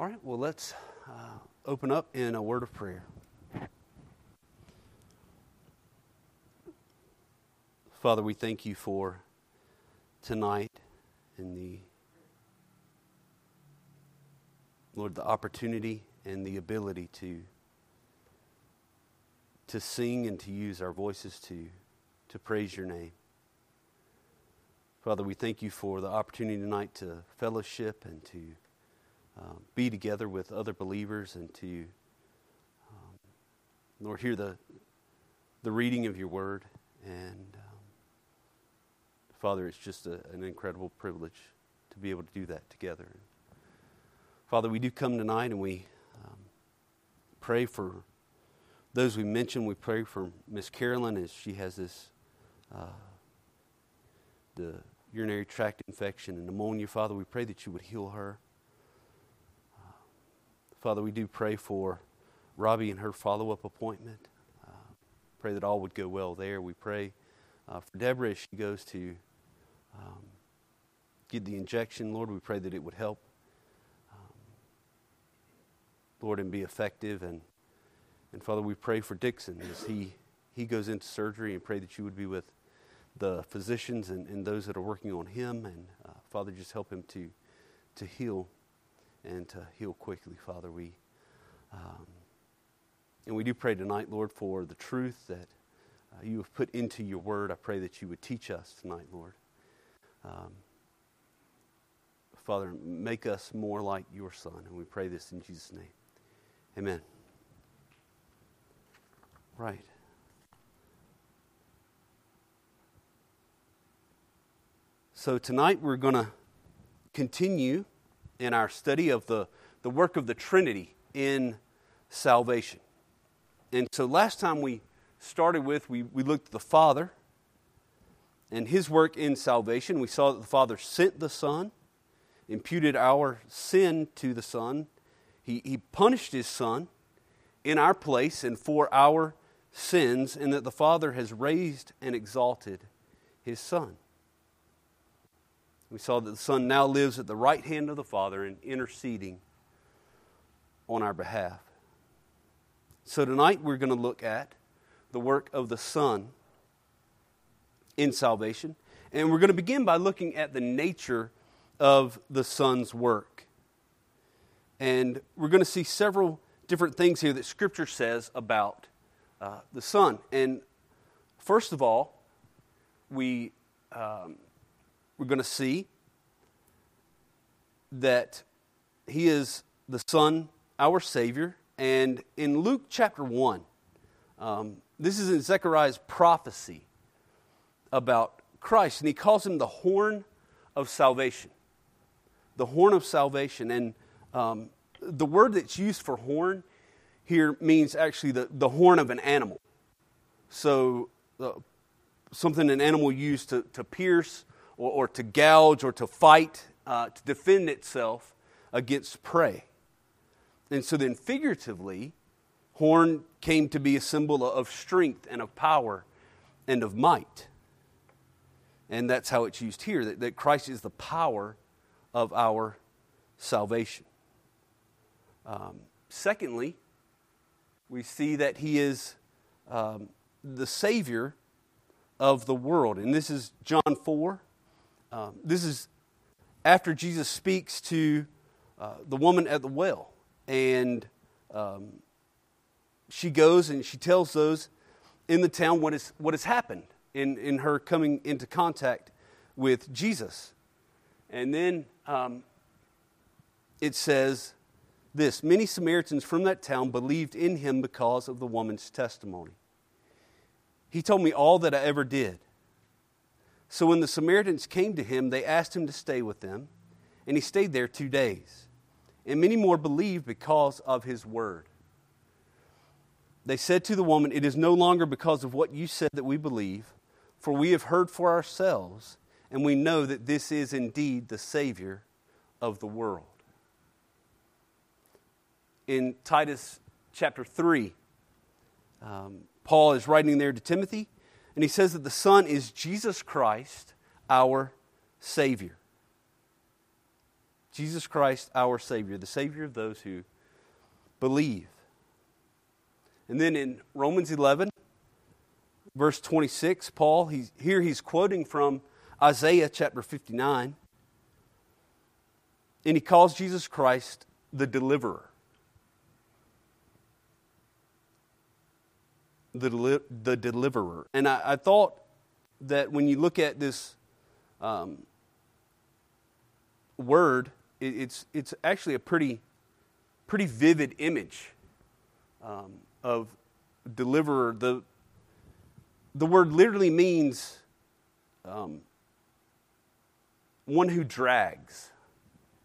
All right, well, let's uh, open up in a word of prayer. Father, we thank you for tonight and the Lord, the opportunity and the ability to to sing and to use our voices to to praise your name. Father, we thank you for the opportunity tonight to fellowship and to um, be together with other believers and to, um, Lord, hear the, the reading of your word. And um, Father, it's just a, an incredible privilege to be able to do that together. Father, we do come tonight and we um, pray for those we mentioned. We pray for Miss Carolyn as she has this. Uh, the urinary tract infection and pneumonia. Father, we pray that you would heal her. Father, we do pray for Robbie and her follow up appointment. Uh, pray that all would go well there. We pray uh, for Deborah as she goes to um, get the injection. Lord, we pray that it would help, um, Lord, and be effective. And, and Father, we pray for Dixon as he, he goes into surgery and pray that you would be with the physicians and, and those that are working on him. And uh, Father, just help him to, to heal and to heal quickly, Father. We, um, and we do pray tonight, Lord, for the truth that uh, you have put into your word. I pray that you would teach us tonight, Lord. Um, Father, make us more like your Son. And we pray this in Jesus' name. Amen. Right. So tonight we're going to continue in our study of the, the work of the Trinity in salvation. And so last time we started with, we, we looked at the Father and his work in salvation. We saw that the Father sent the Son, imputed our sin to the Son. He, he punished his Son in our place and for our sins, and that the Father has raised and exalted his Son. We saw that the Son now lives at the right hand of the Father and interceding on our behalf. So tonight we're going to look at the work of the Son in salvation. And we're going to begin by looking at the nature of the Son's work. And we're going to see several different things here that Scripture says about uh, the Son. And first of all, we um, we're going to see that he is the Son, our Savior. And in Luke chapter 1, um, this is in Zechariah's prophecy about Christ, and he calls him the horn of salvation. The horn of salvation. And um, the word that's used for horn here means actually the, the horn of an animal. So, uh, something an animal used to, to pierce or, or to gouge or to fight, uh, to defend itself against prey. And so then, figuratively, horn came to be a symbol of strength and of power and of might. And that's how it's used here that, that Christ is the power of our salvation. Um, secondly, we see that he is um, the Savior of the world. And this is John 4, um, this is after Jesus speaks to uh, the woman at the well. And um, she goes and she tells those in the town what, is, what has happened in, in her coming into contact with Jesus. And then um, it says this Many Samaritans from that town believed in him because of the woman's testimony. He told me all that I ever did. So when the Samaritans came to him, they asked him to stay with them, and he stayed there two days. And many more believed because of his word. They said to the woman, It is no longer because of what you said that we believe, for we have heard for ourselves, and we know that this is indeed the Savior of the world. In Titus chapter 3, um, Paul is writing there to Timothy, and he says that the Son is Jesus Christ, our Savior. Jesus Christ, our Savior, the Savior of those who believe. And then in Romans 11, verse 26, Paul, he's, here he's quoting from Isaiah chapter 59. And he calls Jesus Christ the deliverer. The, deli- the deliverer. And I, I, thought that when you look at this um, word, it, it's, it's actually a pretty, pretty vivid image um, of deliverer. The, the word literally means um, one who drags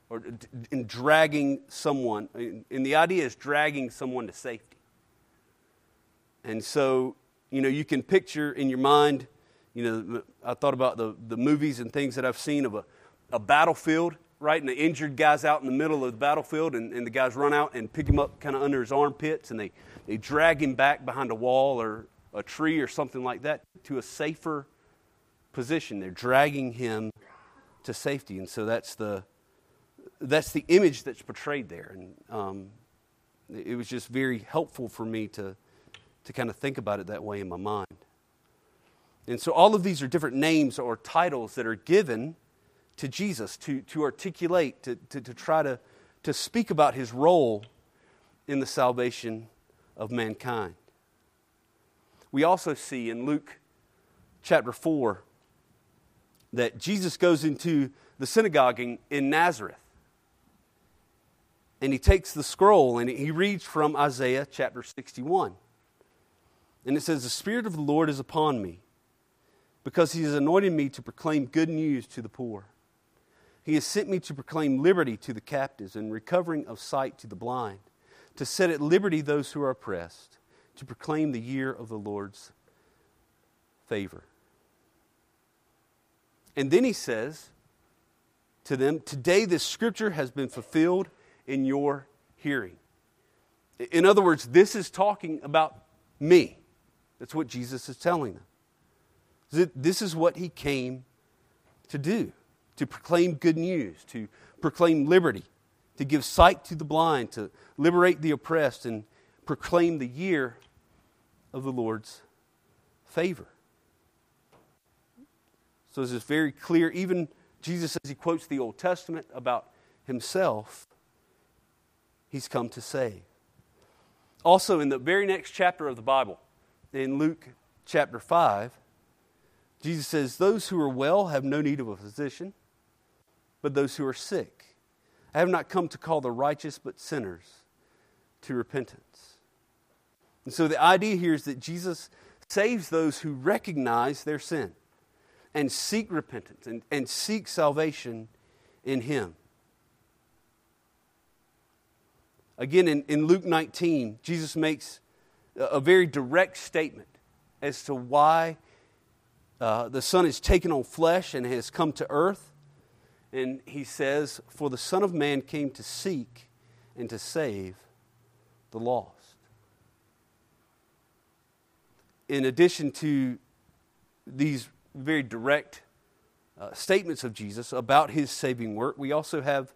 or in dragging someone. And the idea is dragging someone to safety. And so, you know, you can picture in your mind, you know, I thought about the, the movies and things that I've seen of a, a battlefield, right? And the injured guy's out in the middle of the battlefield, and, and the guys run out and pick him up kind of under his armpits, and they, they drag him back behind a wall or a tree or something like that to a safer position. They're dragging him to safety. And so that's the, that's the image that's portrayed there. And um, it was just very helpful for me to, to kind of think about it that way in my mind. And so all of these are different names or titles that are given to Jesus to, to articulate, to, to, to try to, to speak about his role in the salvation of mankind. We also see in Luke chapter 4 that Jesus goes into the synagogue in, in Nazareth and he takes the scroll and he reads from Isaiah chapter 61. And it says, The Spirit of the Lord is upon me, because he has anointed me to proclaim good news to the poor. He has sent me to proclaim liberty to the captives and recovering of sight to the blind, to set at liberty those who are oppressed, to proclaim the year of the Lord's favor. And then he says to them, Today this scripture has been fulfilled in your hearing. In other words, this is talking about me. That's what Jesus is telling them. This is what he came to do to proclaim good news, to proclaim liberty, to give sight to the blind, to liberate the oppressed, and proclaim the year of the Lord's favor. So this is very clear. Even Jesus, as he quotes the Old Testament about himself, he's come to save. Also, in the very next chapter of the Bible, in Luke chapter 5, Jesus says, Those who are well have no need of a physician, but those who are sick. I have not come to call the righteous, but sinners to repentance. And so the idea here is that Jesus saves those who recognize their sin and seek repentance and, and seek salvation in Him. Again, in, in Luke 19, Jesus makes a, very direct statement as to why uh, the Son has taken on flesh and has come to earth. And he says, For the Son of Man came to seek and to save the lost. In addition to these very direct uh, statements of Jesus about his saving work, we also have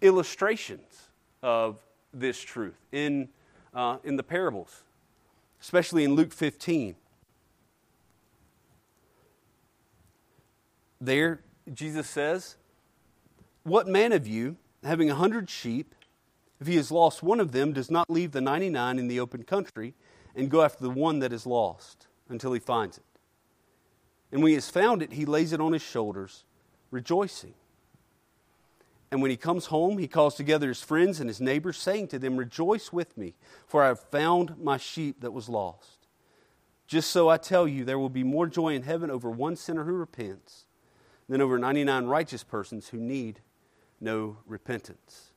illustrations of this truth in, uh, in the parables, especially in Luke 15. There, Jesus says, What man of you, having a hundred sheep, if he has lost one of them, does not leave the 99 in the open country and go after the one that is lost until he finds it? And when he has found it, he lays it on his shoulders, rejoicing. And when he comes home, he calls together his friends and his neighbors, saying to them, Rejoice with me, for I have found my sheep that was lost. Just so I tell you, there will be more joy in heaven over one sinner who repents than over 99 righteous persons who need no repentance.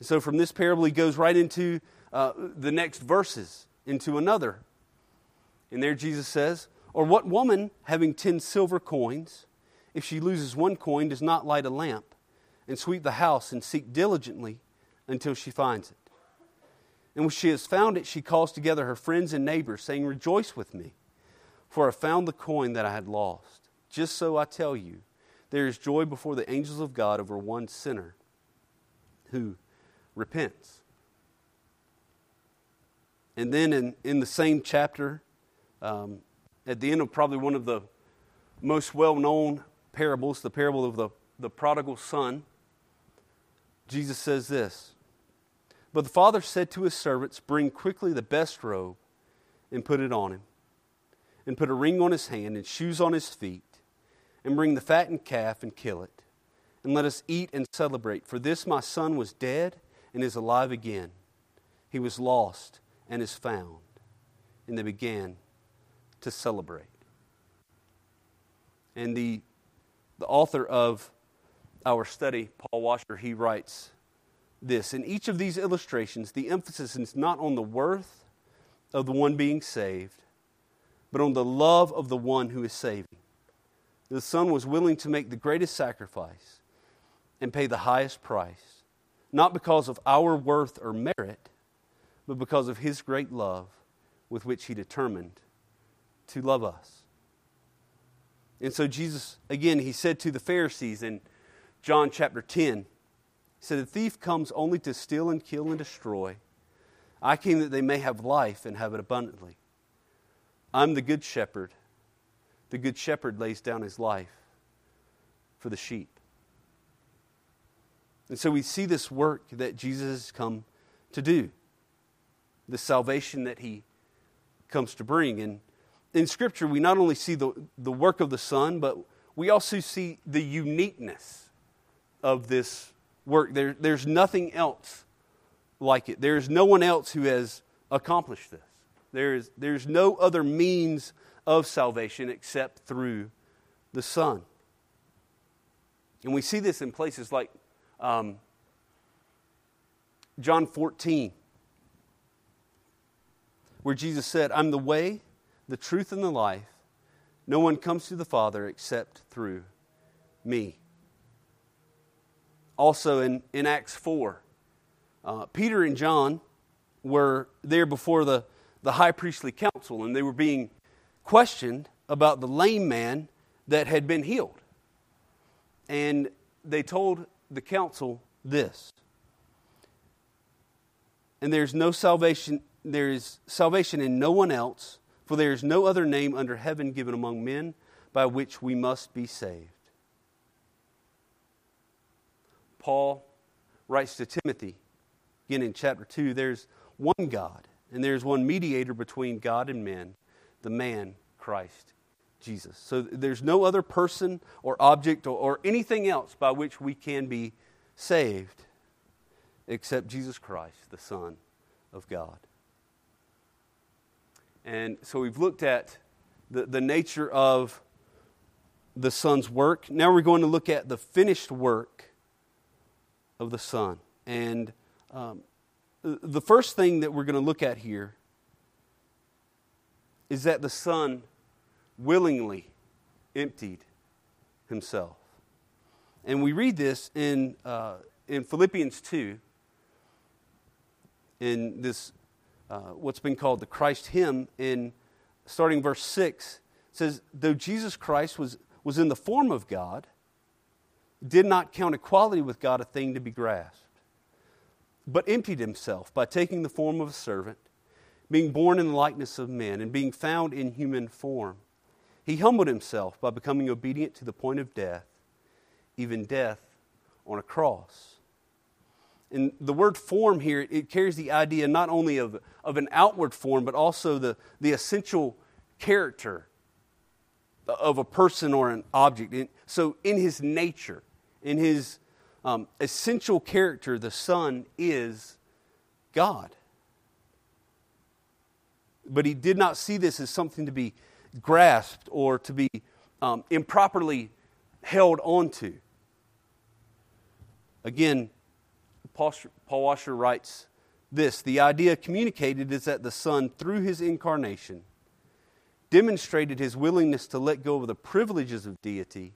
So, from this parable, he goes right into uh, the next verses, into another. And there Jesus says, Or what woman, having 10 silver coins, if she loses one coin, does not light a lamp and sweep the house and seek diligently until she finds it. And when she has found it, she calls together her friends and neighbors, saying, Rejoice with me, for I found the coin that I had lost. Just so I tell you, there is joy before the angels of God over one sinner who repents. And then in, in the same chapter, um, at the end of probably one of the most well known parables, the parable of the, the prodigal son, Jesus says this But the father said to his servants, Bring quickly the best robe and put it on him, and put a ring on his hand and shoes on his feet, and bring the fattened calf and kill it, and let us eat and celebrate. For this my son was dead and is alive again. He was lost and is found. And they began to celebrate. And the, the author of our study, Paul Washer, he writes this In each of these illustrations, the emphasis is not on the worth of the one being saved, but on the love of the one who is saving. The Son was willing to make the greatest sacrifice and pay the highest price, not because of our worth or merit, but because of His great love with which He determined to love us. And so, Jesus, again, He said to the Pharisees in John chapter 10, He said, The thief comes only to steal and kill and destroy. I came that they may have life and have it abundantly. I'm the good shepherd. The good shepherd lays down his life for the sheep. And so we see this work that Jesus has come to do, the salvation that he comes to bring. And in Scripture, we not only see the, the work of the Son, but we also see the uniqueness of this work. There, there's nothing else like it. There's no one else who has accomplished this. There is, there's no other means of salvation except through the Son. And we see this in places like um, John 14, where Jesus said, I'm the way, the truth, and the life. No one comes to the Father except through me. Also in, in Acts 4, uh, Peter and John were there before the, the high priestly council, and they were being questioned about the lame man that had been healed. And they told the council this. And there's no salvation, there is salvation in no one else, for there is no other name under heaven given among men by which we must be saved. Paul writes to Timothy Again, in chapter 2, there's one God, and there's one mediator between God and men, the man, Christ Jesus. So there's no other person or object or, or anything else by which we can be saved except Jesus Christ, the Son of God. And so we've looked at the, the nature of the Son's work. Now we're going to look at the finished work of the Son. And um, the first thing that we're going to look at here is that the Son willingly emptied himself. And we read this in, uh, in Philippians 2, in this, uh, what's been called the Christ hymn, in starting verse 6, says, Though Jesus Christ was, was in the form of God, did not count equality with God a thing to be grasped but emptied himself by taking the form of a servant, being born in the likeness of men, and being found in human form. He humbled himself by becoming obedient to the point of death, even death on a cross. And the word form here, it carries the idea not only of, of an outward form, but also the, the essential character of a person or an object. So, in his nature, in his um, essential character, the Son, is God. But he did not see this as something to be grasped or to be um, improperly held onto. Again, Paul, Paul Washer writes this The idea communicated is that the Son, through his incarnation, demonstrated his willingness to let go of the privileges of deity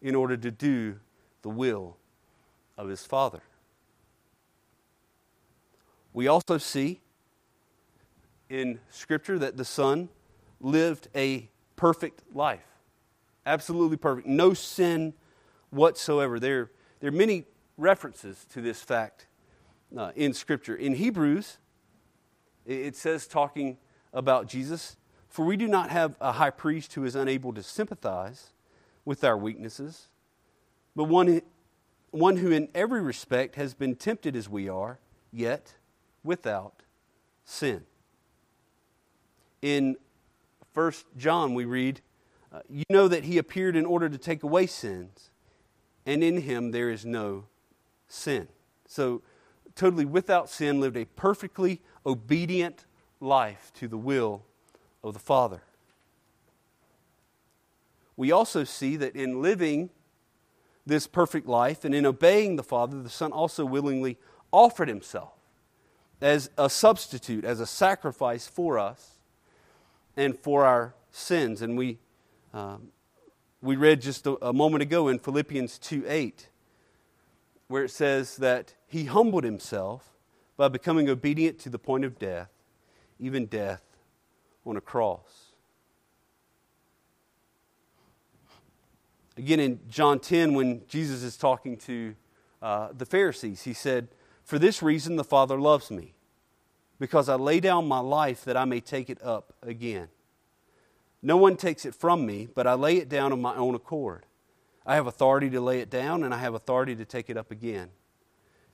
in order to do the will of his Father. We also see in Scripture that the Son lived a perfect life. Absolutely perfect. No sin whatsoever. There, there are many references to this fact uh, in Scripture. In Hebrews, it says, talking about Jesus, for we do not have a high priest who is unable to sympathize with our weaknesses, but one, one who in every respect has been tempted as we are, yet without sin. In 1 John, we read, uh, You know that he appeared in order to take away sins, and in him there is no sin. So, totally without sin, lived a perfectly obedient life to the will of the Father. We also see that in living this perfect life and in obeying the Father, the Son also willingly offered himself as a substitute, as a sacrifice for us and for our sins. And we, um, we read just a, a moment ago in Philippians 2 8, where it says that he humbled himself by becoming obedient to the point of death, even death on a cross. Again, in John 10, when Jesus is talking to uh, the Pharisees, he said, For this reason the Father loves me, because I lay down my life that I may take it up again. No one takes it from me, but I lay it down of my own accord. I have authority to lay it down, and I have authority to take it up again.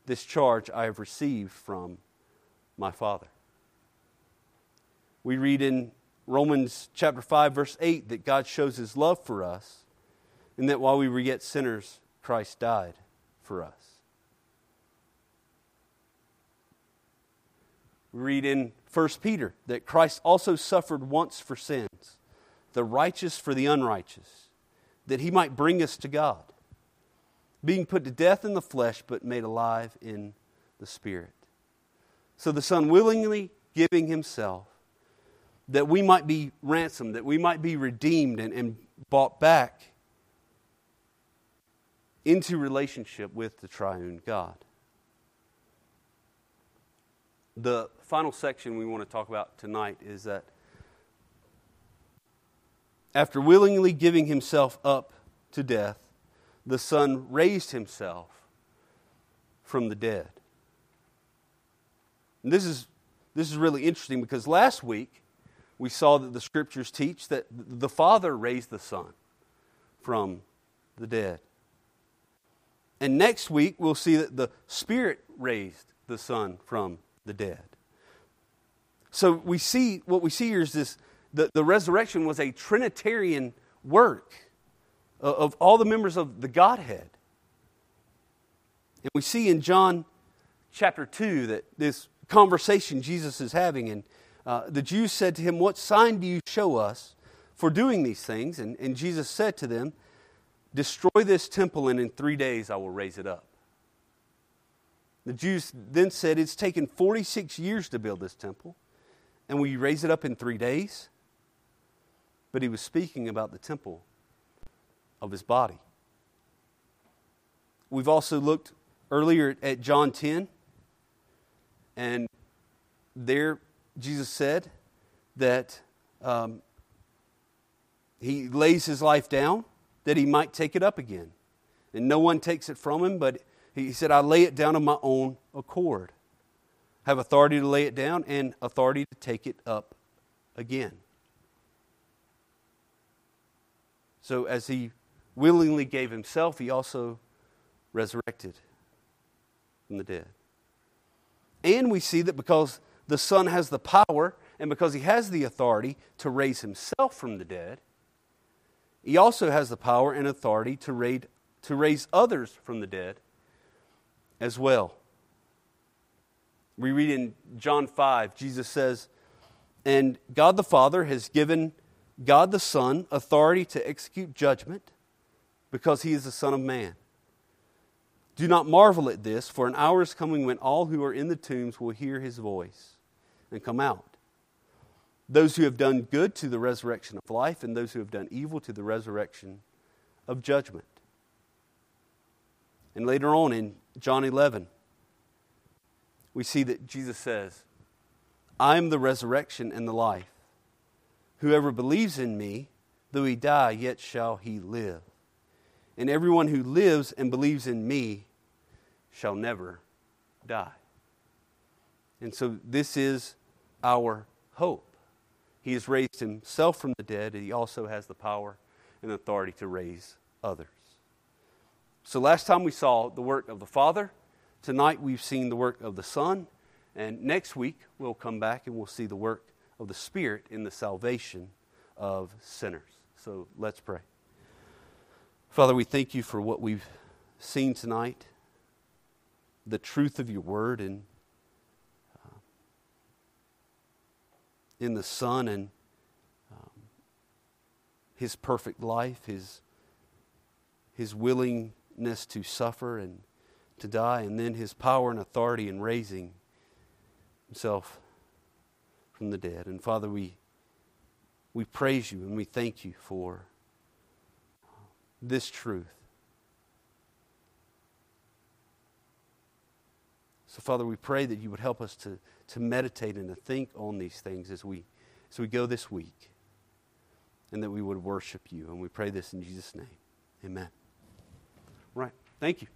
This charge I have received from my Father. We read in Romans chapter 5, verse 8, that God shows his love for us, and that while we were yet sinners, Christ died for us. We read in 1 Peter that Christ also suffered once for sins, the righteous for the unrighteous, that he might bring us to God, being put to death in the flesh, but made alive in the Spirit. So the Son willingly giving himself that we might be ransomed, that we might be redeemed and, and bought back into relationship with the triune God. The final section we want to talk about tonight is that after willingly giving himself up to death, the Son raised himself from the dead. And this is, this is really interesting because last week we saw that the scriptures teach that the Father raised the Son from the dead. And next week, we'll see that the Spirit raised the Son from the dead. So we see what we see here is this the, the resurrection was a Trinitarian work of, of all the members of the Godhead. And we see in John chapter 2 that this conversation Jesus is having, and uh, the Jews said to him, What sign do you show us for doing these things? And, and Jesus said to them, Destroy this temple, and in three days I will raise it up. The Jews then said, It's taken 46 years to build this temple, and will you raise it up in three days? But he was speaking about the temple of his body. We've also looked earlier at John 10, and there Jesus said that um, he lays his life down that he might take it up again. And no one takes it from him, but he said, I lay it down of my own accord. Have authority to lay it down and authority to take it up again. So, as he willingly gave himself, he also resurrected from the dead. And we see that because the Son has the power and because he has the authority to raise himself from the dead, he also has the power and authority to raise, to raise others from the dead as well. We read in John 5, Jesus says, And God the Father has given God the Son authority to execute judgment because he is the Son of Man. Do not marvel at this, for an hour is coming when all who are in the tombs will hear his voice and come out. Those who have done good to the resurrection of life, and those who have done evil to the resurrection of judgment. And later on in John 11, we see that Jesus says, I am the resurrection and the life. Whoever believes in me, though he die, yet shall he live. and everyone who lives and believes in me shall never die. And so this is our hope. He has raised himself from the dead, and he also has the power and authority to raise others. So last time we saw the work of the Father. Tonight we've seen the work of the Son. And next week we'll come back and we'll see the work of the Spirit in the salvation of sinners. So let's pray. Father, we thank you for what we've seen tonight, the truth of your word, and uh, in the Son and um, his perfect life, his, his willingness to suffer and to die, and then his power and authority in raising himself from the dead. And Father, we, we praise you and we thank you for this truth. So, Father, we pray that you would help us to, to meditate and to think on these things as we, as we go this week, and that we would worship you. And we pray this in Jesus' name. Amen. Right. Thank you.